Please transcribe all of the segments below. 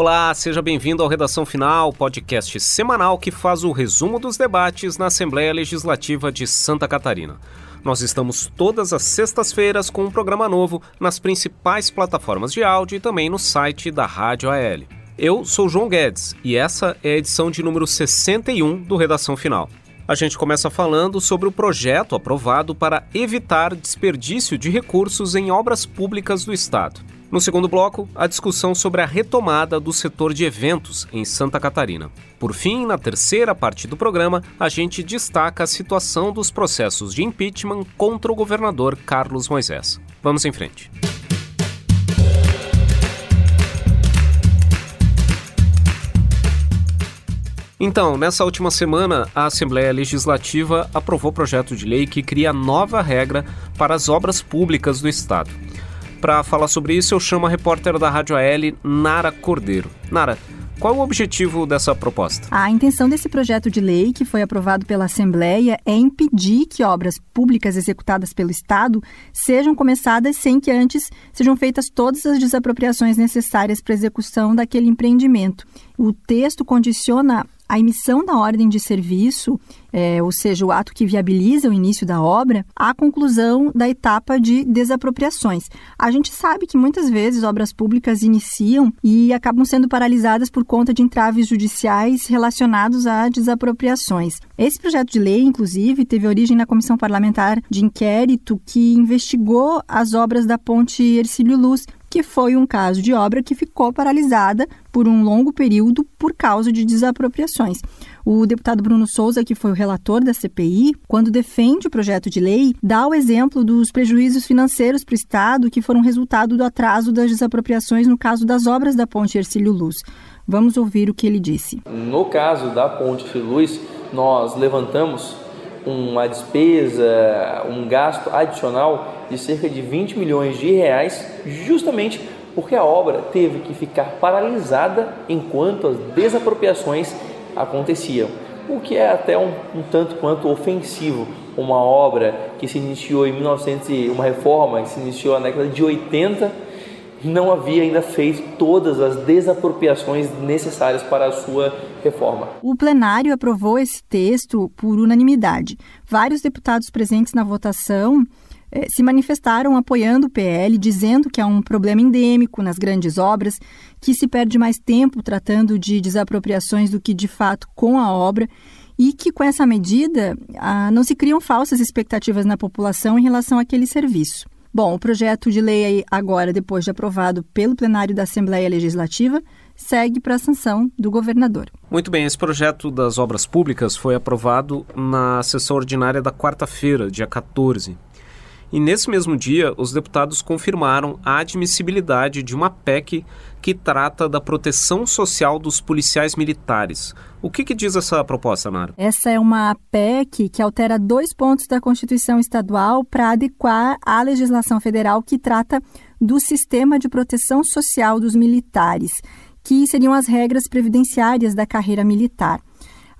Olá, seja bem-vindo ao Redação Final, podcast semanal que faz o resumo dos debates na Assembleia Legislativa de Santa Catarina. Nós estamos todas as sextas-feiras com um programa novo nas principais plataformas de áudio e também no site da Rádio AL. Eu sou João Guedes e essa é a edição de número 61 do Redação Final. A gente começa falando sobre o projeto aprovado para evitar desperdício de recursos em obras públicas do Estado. No segundo bloco, a discussão sobre a retomada do setor de eventos em Santa Catarina. Por fim, na terceira parte do programa, a gente destaca a situação dos processos de impeachment contra o governador Carlos Moisés. Vamos em frente. Então, nessa última semana, a Assembleia Legislativa aprovou projeto de lei que cria nova regra para as obras públicas do Estado. Para falar sobre isso, eu chamo a repórter da Rádio AL, Nara Cordeiro. Nara, qual o objetivo dessa proposta? A intenção desse projeto de lei, que foi aprovado pela Assembleia, é impedir que obras públicas executadas pelo Estado sejam começadas sem que antes sejam feitas todas as desapropriações necessárias para a execução daquele empreendimento. O texto condiciona a emissão da ordem de serviço, é, ou seja, o ato que viabiliza o início da obra, à conclusão da etapa de desapropriações. A gente sabe que muitas vezes obras públicas iniciam e acabam sendo paralisadas por conta de entraves judiciais relacionados a desapropriações. Esse projeto de lei, inclusive, teve origem na Comissão Parlamentar de Inquérito que investigou as obras da Ponte Ercílio Luz, que foi um caso de obra que ficou paralisada por um longo período por causa de desapropriações. O deputado Bruno Souza, que foi o relator da CPI, quando defende o projeto de lei, dá o exemplo dos prejuízos financeiros para o Estado que foram resultado do atraso das desapropriações no caso das obras da Ponte Ercílio Luz. Vamos ouvir o que ele disse. No caso da Ponte Ercílio Luz, nós levantamos uma despesa, um gasto adicional de cerca de 20 milhões de reais, justamente porque a obra teve que ficar paralisada enquanto as desapropriações aconteciam, o que é até um, um tanto quanto ofensivo. Uma obra que se iniciou em 1900, uma reforma que se iniciou na década de 80, não havia ainda feito todas as desapropriações necessárias para a sua reforma. O plenário aprovou esse texto por unanimidade. Vários deputados presentes na votação eh, se manifestaram apoiando o PL, dizendo que é um problema endêmico nas grandes obras, que se perde mais tempo tratando de desapropriações do que de fato com a obra e que com essa medida ah, não se criam falsas expectativas na população em relação àquele serviço. Bom, o projeto de lei agora, depois de aprovado pelo plenário da Assembleia Legislativa, segue para a sanção do governador. Muito bem, esse projeto das obras públicas foi aprovado na sessão ordinária da quarta-feira, dia 14. E nesse mesmo dia, os deputados confirmaram a admissibilidade de uma PEC que trata da proteção social dos policiais militares. O que, que, diz essa proposta, Nara? Essa é uma PEC que altera dois pontos da Constituição Estadual para adequar à legislação federal que trata do sistema de proteção social dos militares, que seriam as regras previdenciárias da carreira militar.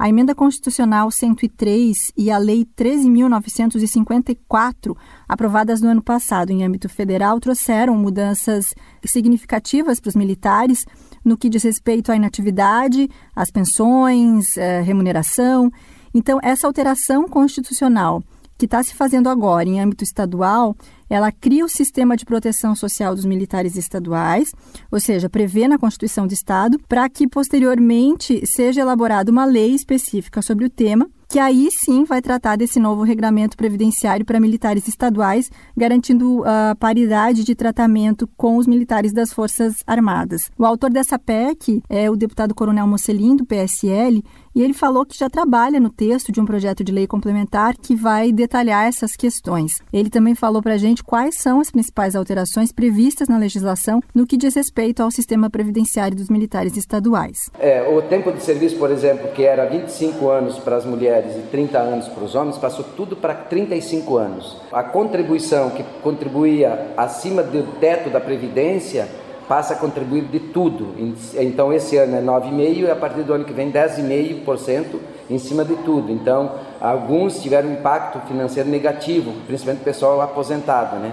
A Emenda Constitucional 103 e a Lei 13.954, aprovadas no ano passado em âmbito federal, trouxeram mudanças significativas para os militares no que diz respeito à inatividade, às pensões, eh, remuneração. Então, essa alteração constitucional que está se fazendo agora em âmbito estadual, ela cria o sistema de proteção social dos militares estaduais, ou seja, prevê na Constituição do Estado, para que posteriormente seja elaborada uma lei específica sobre o tema que aí sim vai tratar desse novo regulamento previdenciário para militares estaduais, garantindo a uh, paridade de tratamento com os militares das Forças Armadas. O autor dessa PEC é o deputado Coronel Mocelin, do PSL, e ele falou que já trabalha no texto de um projeto de lei complementar que vai detalhar essas questões. Ele também falou para a gente quais são as principais alterações previstas na legislação no que diz respeito ao sistema previdenciário dos militares estaduais. É, o tempo de serviço, por exemplo, que era 25 anos para as mulheres e 30 anos para os homens, passou tudo para 35 anos. A contribuição que contribuía acima do teto da Previdência passa a contribuir de tudo. Então, esse ano é 9,5% e a partir do ano que vem 10,5% em cima de tudo. Então, alguns tiveram impacto financeiro negativo, principalmente o pessoal aposentado. Né?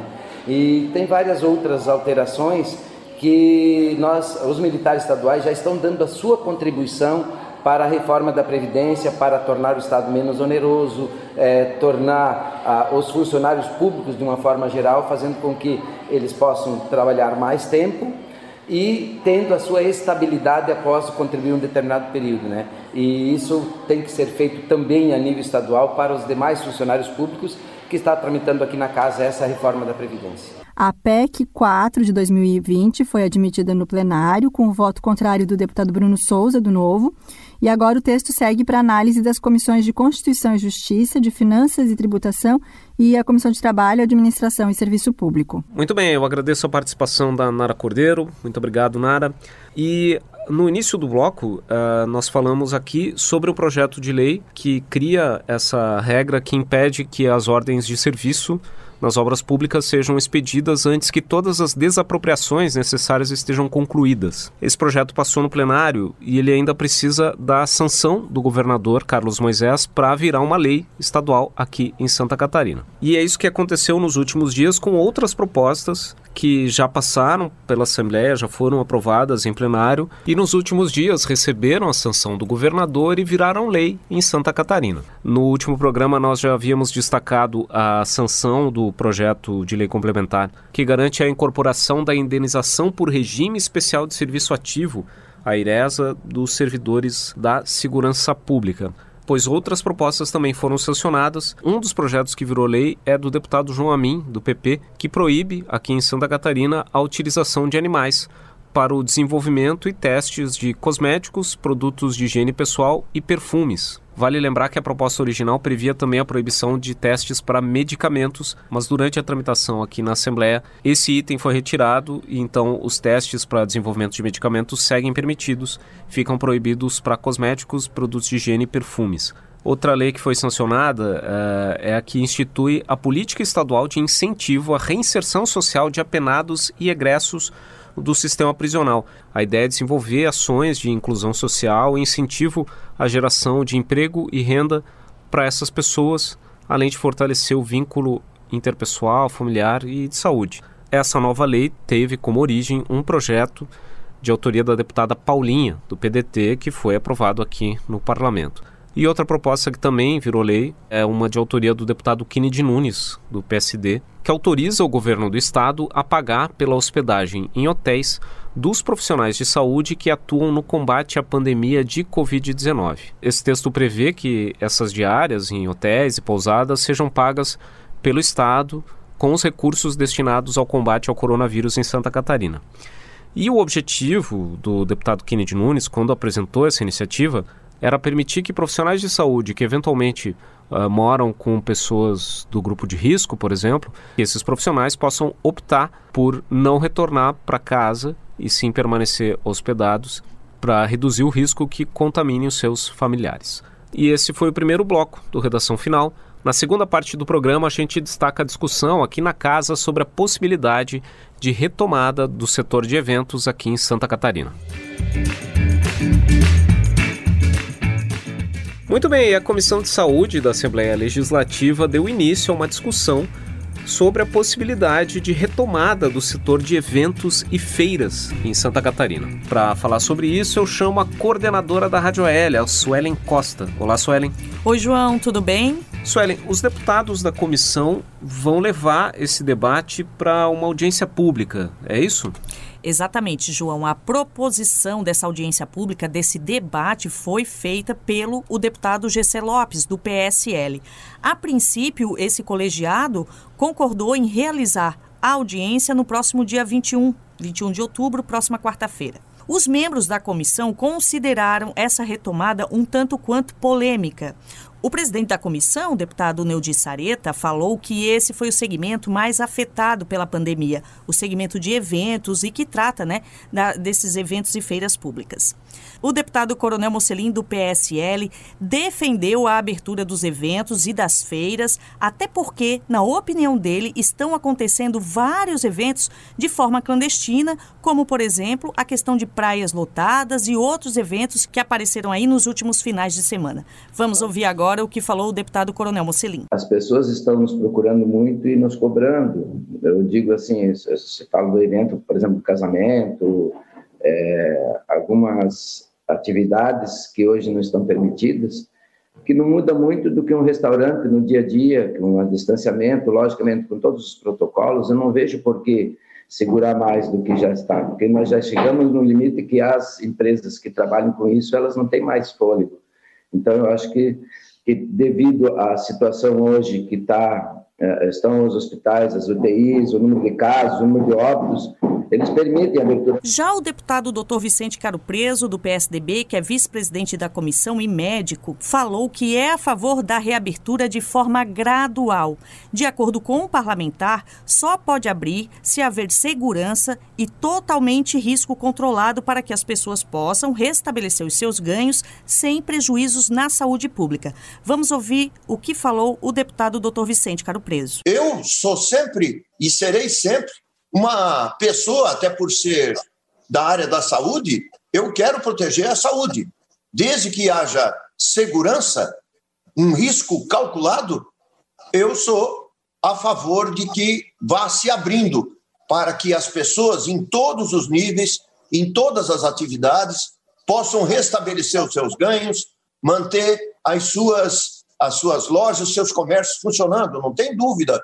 E tem várias outras alterações que nós, os militares estaduais, já estão dando a sua contribuição para a reforma da Previdência, para tornar o Estado menos oneroso, é, tornar os funcionários públicos, de uma forma geral, fazendo com que eles possam trabalhar mais tempo e tendo a sua estabilidade após contribuir um determinado período, né? E isso tem que ser feito também a nível estadual para os demais funcionários públicos que está tramitando aqui na casa essa reforma da previdência. A PEC 4 de 2020 foi admitida no plenário com o voto contrário do deputado Bruno Souza do Novo e agora o texto segue para análise das comissões de Constituição e Justiça, de Finanças e Tributação e a Comissão de Trabalho, Administração e Serviço Público. Muito bem, eu agradeço a participação da Nara Cordeiro. Muito obrigado, Nara. E no início do bloco, uh, nós falamos aqui sobre o projeto de lei que cria essa regra que impede que as ordens de serviço nas obras públicas sejam expedidas antes que todas as desapropriações necessárias estejam concluídas. Esse projeto passou no plenário e ele ainda precisa da sanção do governador Carlos Moisés para virar uma lei estadual aqui em Santa Catarina. E é isso que aconteceu nos últimos dias com outras propostas que já passaram pela Assembleia, já foram aprovadas em plenário e nos últimos dias receberam a sanção do governador e viraram lei em Santa Catarina. No último programa, nós já havíamos destacado a sanção do projeto de lei complementar que garante a incorporação da indenização por regime especial de serviço ativo a IRESA dos servidores da segurança pública pois outras propostas também foram sancionadas. Um dos projetos que virou lei é do deputado João Amin, do PP, que proíbe aqui em Santa Catarina a utilização de animais para o desenvolvimento e testes de cosméticos, produtos de higiene pessoal e perfumes. Vale lembrar que a proposta original previa também a proibição de testes para medicamentos, mas durante a tramitação aqui na Assembleia, esse item foi retirado e então os testes para desenvolvimento de medicamentos seguem permitidos, ficam proibidos para cosméticos, produtos de higiene e perfumes. Outra lei que foi sancionada uh, é a que institui a política estadual de incentivo à reinserção social de apenados e egressos do sistema prisional. A ideia é desenvolver ações de inclusão social e incentivo à geração de emprego e renda para essas pessoas, além de fortalecer o vínculo interpessoal, familiar e de saúde. Essa nova lei teve como origem um projeto de autoria da deputada Paulinha, do PDT, que foi aprovado aqui no parlamento. E outra proposta que também virou lei é uma de autoria do deputado Kennedy Nunes, do PSD, que autoriza o governo do estado a pagar pela hospedagem em hotéis dos profissionais de saúde que atuam no combate à pandemia de Covid-19. Esse texto prevê que essas diárias em hotéis e pousadas sejam pagas pelo estado com os recursos destinados ao combate ao coronavírus em Santa Catarina. E o objetivo do deputado Kennedy Nunes, quando apresentou essa iniciativa, era permitir que profissionais de saúde que eventualmente uh, moram com pessoas do grupo de risco, por exemplo, esses profissionais possam optar por não retornar para casa e sim permanecer hospedados para reduzir o risco que contamine os seus familiares. E esse foi o primeiro bloco do Redação Final. Na segunda parte do programa, a gente destaca a discussão aqui na casa sobre a possibilidade de retomada do setor de eventos aqui em Santa Catarina. Muito bem, a Comissão de Saúde da Assembleia Legislativa deu início a uma discussão sobre a possibilidade de retomada do setor de eventos e feiras em Santa Catarina. Para falar sobre isso, eu chamo a coordenadora da Rádio L, a Suelen Costa. Olá, Suelen. Oi, João, tudo bem? Suelen, os deputados da comissão vão levar esse debate para uma audiência pública, é isso? Exatamente, João. A proposição dessa audiência pública, desse debate, foi feita pelo o deputado GC Lopes, do PSL. A princípio, esse colegiado concordou em realizar a audiência no próximo dia 21, 21 de outubro, próxima quarta-feira. Os membros da comissão consideraram essa retomada um tanto quanto polêmica. O presidente da comissão, deputado Neudi Sareta, falou que esse foi o segmento mais afetado pela pandemia, o segmento de eventos e que trata né, da, desses eventos e feiras públicas. O deputado Coronel Mocelin, do PSL, defendeu a abertura dos eventos e das feiras, até porque, na opinião dele, estão acontecendo vários eventos de forma clandestina, como, por exemplo, a questão de praias lotadas e outros eventos que apareceram aí nos últimos finais de semana. Vamos ouvir agora agora o que falou o deputado Coronel Mocelin. As pessoas estão nos procurando muito e nos cobrando. Eu digo assim, se fala do evento, por exemplo, casamento, é, algumas atividades que hoje não estão permitidas, que não muda muito do que um restaurante no dia a dia, com um distanciamento, logicamente com todos os protocolos, eu não vejo por que segurar mais do que já está, porque nós já chegamos no limite que as empresas que trabalham com isso, elas não têm mais fôlego. Então, eu acho que, que devido à situação hoje que está, eh, estão os hospitais, as UTIs, o número de casos, o número de óbitos, eles permitem a abertura. Já o deputado Dr. Vicente Caro Preso, do PSDB, que é vice-presidente da comissão e médico, falou que é a favor da reabertura de forma gradual. De acordo com o parlamentar, só pode abrir se haver segurança e totalmente risco controlado para que as pessoas possam restabelecer os seus ganhos sem prejuízos na saúde pública. Vamos ouvir o que falou o deputado Dr. Vicente Caro Preso. Eu sou sempre e serei sempre uma pessoa, até por ser da área da saúde, eu quero proteger a saúde. Desde que haja segurança, um risco calculado, eu sou a favor de que vá se abrindo para que as pessoas, em todos os níveis, em todas as atividades, possam restabelecer os seus ganhos, manter as suas, as suas lojas, seus comércios funcionando, não tem dúvida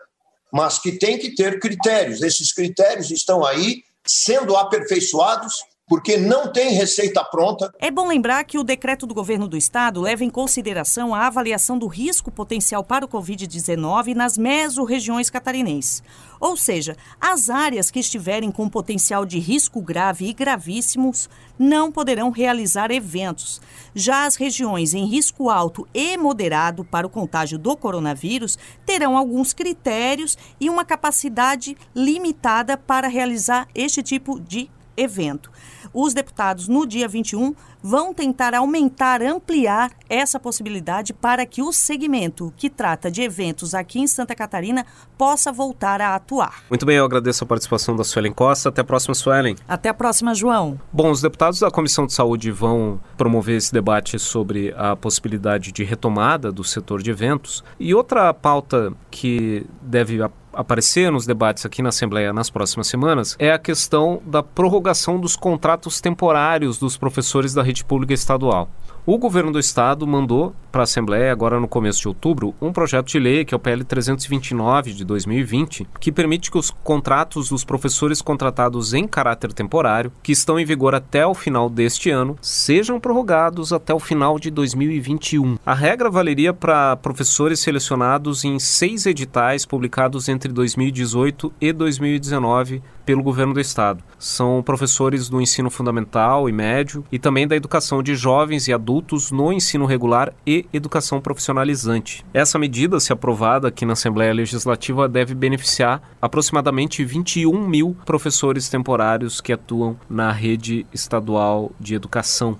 mas que tem que ter critérios. Esses critérios estão aí sendo aperfeiçoados porque não tem receita pronta. É bom lembrar que o decreto do governo do estado leva em consideração a avaliação do risco potencial para o Covid-19 nas mesorregiões catarinenses. Ou seja, as áreas que estiverem com potencial de risco grave e gravíssimos não poderão realizar eventos. Já as regiões em risco alto e moderado para o contágio do coronavírus terão alguns critérios e uma capacidade limitada para realizar este tipo de evento. Os deputados, no dia 21, vão tentar aumentar, ampliar essa possibilidade para que o segmento que trata de eventos aqui em Santa Catarina possa voltar a atuar. Muito bem, eu agradeço a participação da Suelen Costa. Até a próxima, Suelen. Até a próxima, João. Bom, os deputados da Comissão de Saúde vão promover esse debate sobre a possibilidade de retomada do setor de eventos. E outra pauta que deve aparecer nos debates aqui na Assembleia nas próximas semanas é a questão da prorrogação dos contratos temporários dos professores da rede pública estadual. O governo do estado mandou para a Assembleia, agora no começo de outubro, um projeto de lei, que é o PL 329 de 2020, que permite que os contratos dos professores contratados em caráter temporário, que estão em vigor até o final deste ano, sejam prorrogados até o final de 2021. A regra valeria para professores selecionados em seis editais publicados entre 2018 e 2019 pelo governo do estado. São professores do ensino fundamental e médio e também da educação de jovens e adultos no ensino regular e educação profissionalizante. Essa medida, se aprovada aqui na Assembleia Legislativa, deve beneficiar aproximadamente 21 mil professores temporários que atuam na rede estadual de educação.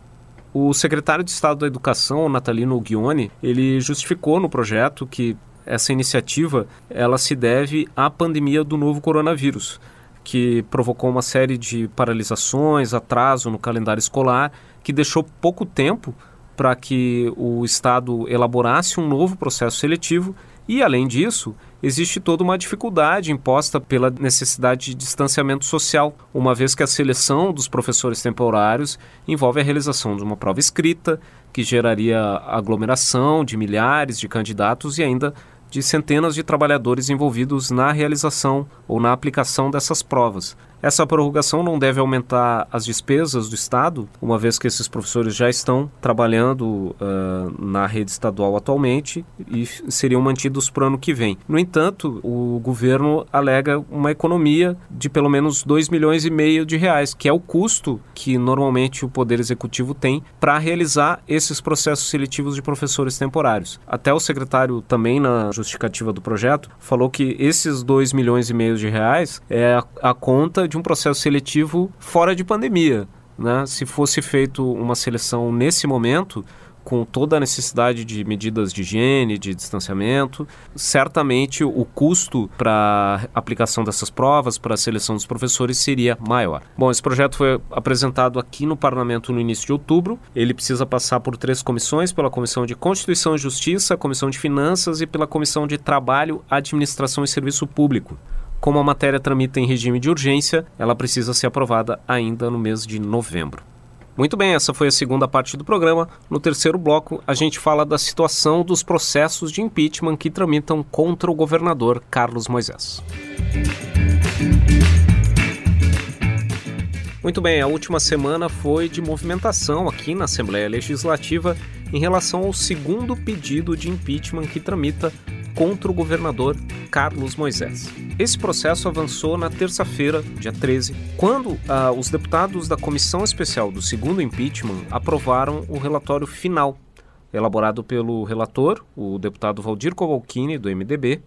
O secretário de Estado da Educação, Natalino Ghione, ele justificou no projeto que essa iniciativa ela se deve à pandemia do novo coronavírus que provocou uma série de paralisações, atraso no calendário escolar, que deixou pouco tempo para que o Estado elaborasse um novo processo seletivo. E, além disso, existe toda uma dificuldade imposta pela necessidade de distanciamento social, uma vez que a seleção dos professores temporários envolve a realização de uma prova escrita, que geraria aglomeração de milhares de candidatos e ainda de centenas de trabalhadores envolvidos na realização ou na aplicação dessas provas. Essa prorrogação não deve aumentar as despesas do Estado, uma vez que esses professores já estão trabalhando uh, na rede estadual atualmente e seriam mantidos para o ano que vem. No entanto, o governo alega uma economia de pelo menos 2 milhões e meio de reais, que é o custo que normalmente o Poder Executivo tem para realizar esses processos seletivos de professores temporários. Até o secretário também na justificativa do projeto falou que esses 2 milhões e meio de reais é a, a conta de um processo seletivo fora de pandemia. Né? Se fosse feito uma seleção nesse momento, com toda a necessidade de medidas de higiene, de distanciamento, certamente o custo para aplicação dessas provas, para a seleção dos professores seria maior. Bom, esse projeto foi apresentado aqui no Parlamento no início de outubro. Ele precisa passar por três comissões, pela Comissão de Constituição e Justiça, Comissão de Finanças e pela Comissão de Trabalho, Administração e Serviço Público. Como a matéria tramita em regime de urgência, ela precisa ser aprovada ainda no mês de novembro. Muito bem, essa foi a segunda parte do programa. No terceiro bloco, a gente fala da situação dos processos de impeachment que tramitam contra o governador Carlos Moisés. Muito bem, a última semana foi de movimentação aqui na Assembleia Legislativa em relação ao segundo pedido de impeachment que tramita contra o governador Carlos Moisés. Esse processo avançou na terça-feira, dia 13, quando ah, os deputados da Comissão Especial do segundo impeachment aprovaram o relatório final, elaborado pelo relator, o deputado Valdir Covalcini, do MDB,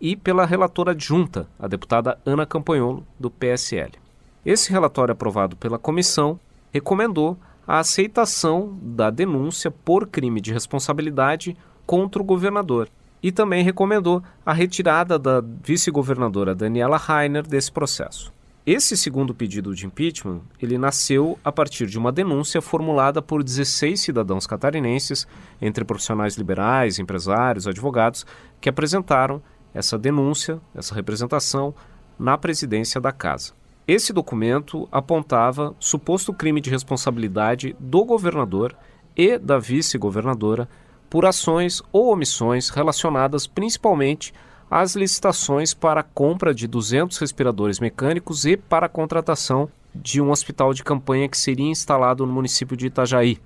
e pela relatora adjunta, a deputada Ana Campanholo, do PSL. Esse relatório aprovado pela comissão recomendou a aceitação da denúncia por crime de responsabilidade contra o governador e também recomendou a retirada da vice-governadora Daniela Rainer desse processo. Esse segundo pedido de impeachment, ele nasceu a partir de uma denúncia formulada por 16 cidadãos catarinenses, entre profissionais liberais, empresários, advogados, que apresentaram essa denúncia, essa representação na presidência da casa. Esse documento apontava suposto crime de responsabilidade do governador e da vice-governadora por ações ou omissões relacionadas principalmente às licitações para a compra de 200 respiradores mecânicos e para a contratação de um hospital de campanha que seria instalado no município de Itajaí.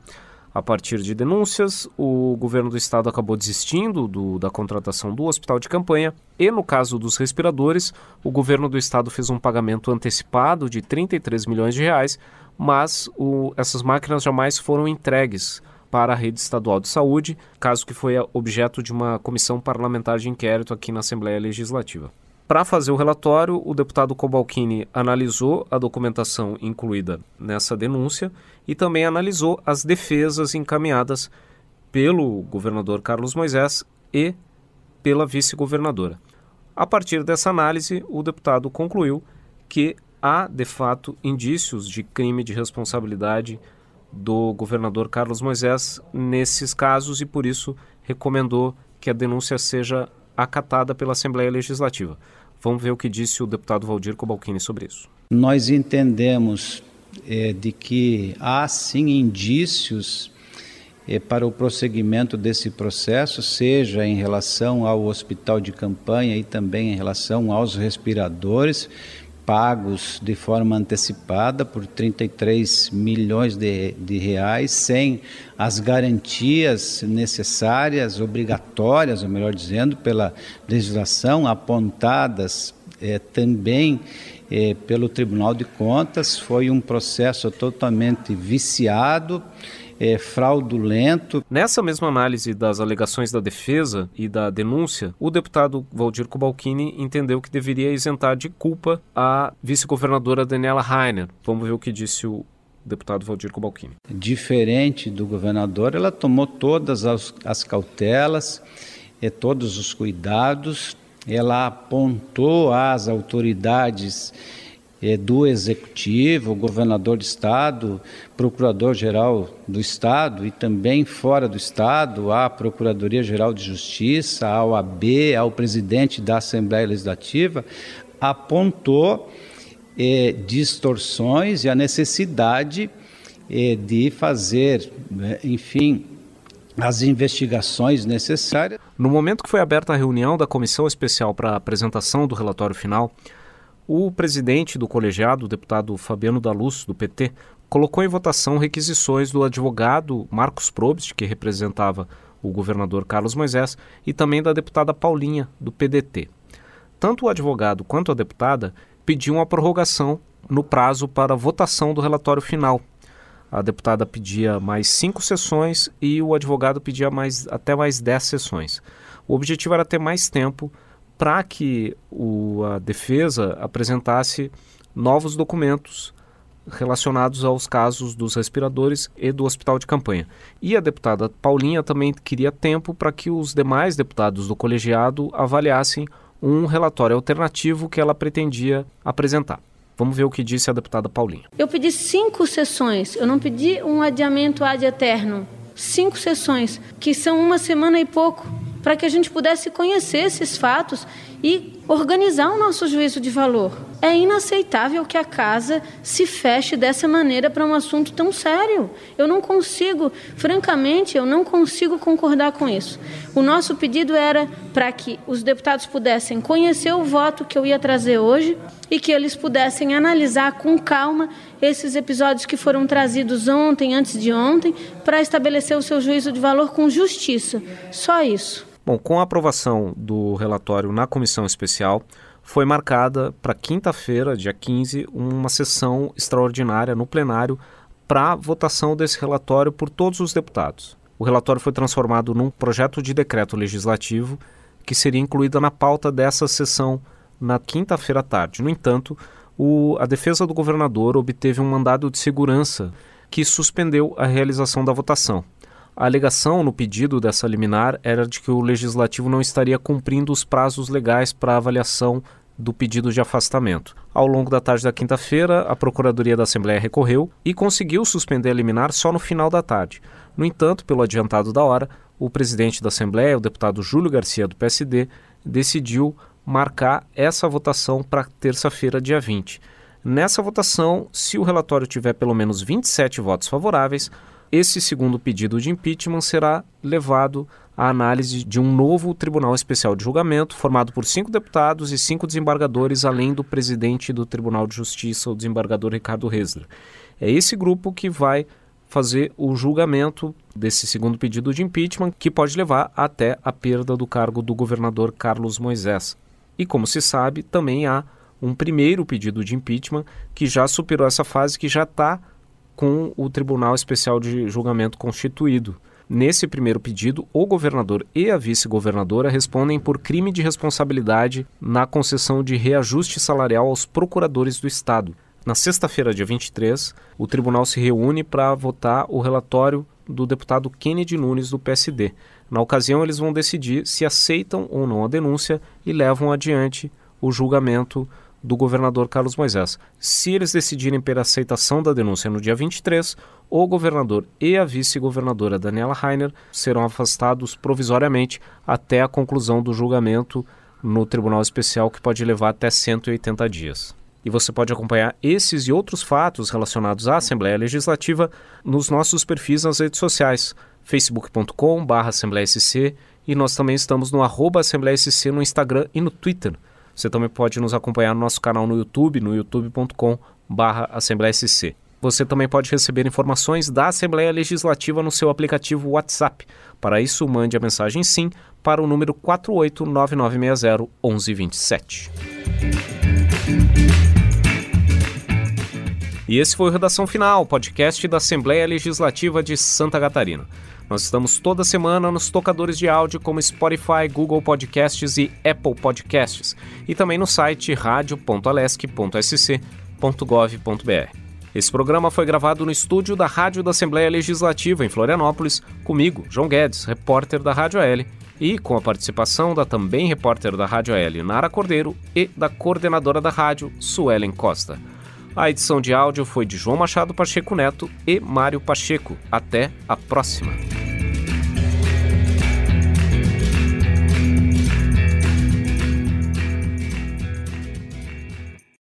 A partir de denúncias, o governo do estado acabou desistindo do, da contratação do hospital de campanha e, no caso dos respiradores, o governo do estado fez um pagamento antecipado de 33 milhões de reais, mas o, essas máquinas jamais foram entregues para a rede estadual de saúde, caso que foi objeto de uma comissão parlamentar de inquérito aqui na Assembleia Legislativa. Para fazer o relatório, o deputado Cobalcini analisou a documentação incluída nessa denúncia e também analisou as defesas encaminhadas pelo governador Carlos Moisés e pela vice-governadora. A partir dessa análise, o deputado concluiu que há, de fato, indícios de crime de responsabilidade do governador Carlos Moisés nesses casos e, por isso, recomendou que a denúncia seja acatada pela Assembleia Legislativa. Vamos ver o que disse o deputado Valdir Cobalcini sobre isso. Nós entendemos é, de que há sim indícios é, para o prosseguimento desse processo, seja em relação ao hospital de campanha e também em relação aos respiradores pagos de forma antecipada por 33 milhões de, de reais, sem as garantias necessárias, obrigatórias, ou melhor dizendo, pela legislação, apontadas é, também é, pelo Tribunal de Contas. Foi um processo totalmente viciado é, fraudulento. Nessa mesma análise das alegações da defesa e da denúncia, o deputado Valdir Kubalkini entendeu que deveria isentar de culpa a vice-governadora Daniela Rainer. Vamos ver o que disse o deputado Valdir Kubalkini. Diferente do governador, ela tomou todas as, as cautelas e todos os cuidados, ela apontou às autoridades é, do Executivo, governador do Estado, procurador-geral do Estado e também fora do Estado, à Procuradoria-Geral de Justiça, ao AB, ao presidente da Assembleia Legislativa, apontou é, distorções e a necessidade é, de fazer, né, enfim, as investigações necessárias. No momento que foi aberta a reunião da comissão especial para a apresentação do relatório final, o presidente do colegiado, o deputado Fabiano da Luz, do PT, colocou em votação requisições do advogado Marcos Probst, que representava o governador Carlos Moisés, e também da deputada Paulinha, do PDT. Tanto o advogado quanto a deputada pediam a prorrogação no prazo para votação do relatório final. A deputada pedia mais cinco sessões e o advogado pedia mais, até mais dez sessões. O objetivo era ter mais tempo para que o, a defesa apresentasse novos documentos relacionados aos casos dos respiradores e do hospital de campanha. E a deputada Paulinha também queria tempo para que os demais deputados do colegiado avaliassem um relatório alternativo que ela pretendia apresentar. Vamos ver o que disse a deputada Paulinha. Eu pedi cinco sessões, eu não pedi um adiamento ad eterno. Cinco sessões, que são uma semana e pouco, para que a gente pudesse conhecer esses fatos e organizar o nosso juízo de valor. É inaceitável que a casa se feche dessa maneira para um assunto tão sério. Eu não consigo, francamente, eu não consigo concordar com isso. O nosso pedido era para que os deputados pudessem conhecer o voto que eu ia trazer hoje e que eles pudessem analisar com calma esses episódios que foram trazidos ontem, antes de ontem, para estabelecer o seu juízo de valor com justiça. Só isso. Bom, com a aprovação do relatório na comissão especial, foi marcada para quinta-feira, dia 15, uma sessão extraordinária no plenário para votação desse relatório por todos os deputados. O relatório foi transformado num projeto de decreto legislativo que seria incluído na pauta dessa sessão na quinta-feira à tarde. No entanto, o, a defesa do governador obteve um mandado de segurança que suspendeu a realização da votação. A alegação no pedido dessa liminar era de que o legislativo não estaria cumprindo os prazos legais para avaliação do pedido de afastamento. Ao longo da tarde da quinta-feira, a Procuradoria da Assembleia recorreu e conseguiu suspender a liminar só no final da tarde. No entanto, pelo adiantado da hora, o presidente da Assembleia, o deputado Júlio Garcia do PSD, decidiu marcar essa votação para terça-feira, dia 20. Nessa votação, se o relatório tiver pelo menos 27 votos favoráveis, esse segundo pedido de impeachment será levado à análise de um novo Tribunal Especial de Julgamento, formado por cinco deputados e cinco desembargadores, além do presidente do Tribunal de Justiça, o desembargador Ricardo Resler. É esse grupo que vai fazer o julgamento desse segundo pedido de impeachment, que pode levar até a perda do cargo do governador Carlos Moisés. E como se sabe, também há um primeiro pedido de impeachment que já superou essa fase, que já está com o Tribunal Especial de Julgamento constituído. Nesse primeiro pedido, o governador e a vice-governadora respondem por crime de responsabilidade na concessão de reajuste salarial aos procuradores do Estado. Na sexta-feira, dia 23, o tribunal se reúne para votar o relatório do deputado Kennedy Nunes, do PSD. Na ocasião, eles vão decidir se aceitam ou não a denúncia e levam adiante o julgamento do governador Carlos Moisés. Se eles decidirem pela aceitação da denúncia no dia 23, o governador e a vice-governadora Daniela Rainer serão afastados provisoriamente até a conclusão do julgamento no Tribunal Especial, que pode levar até 180 dias. E você pode acompanhar esses e outros fatos relacionados à Assembleia Legislativa nos nossos perfis nas redes sociais, facebook.com.br e nós também estamos no arroba AssembleiaSC no Instagram e no Twitter. Você também pode nos acompanhar no nosso canal no YouTube, no youtube.com Assembleia SC. Você também pode receber informações da Assembleia Legislativa no seu aplicativo WhatsApp. Para isso, mande a mensagem sim para o número 4899601127. E esse foi o Redação Final, podcast da Assembleia Legislativa de Santa Catarina. Nós estamos toda semana nos tocadores de áudio como Spotify, Google Podcasts e Apple Podcasts, e também no site radio.alesc.sc.gov.br. Esse programa foi gravado no estúdio da Rádio da Assembleia Legislativa em Florianópolis, comigo, João Guedes, repórter da Rádio AL, e com a participação da também repórter da Rádio AL, Nara Cordeiro, e da coordenadora da rádio, Suelen Costa. A edição de áudio foi de João Machado Pacheco Neto e Mário Pacheco. Até a próxima!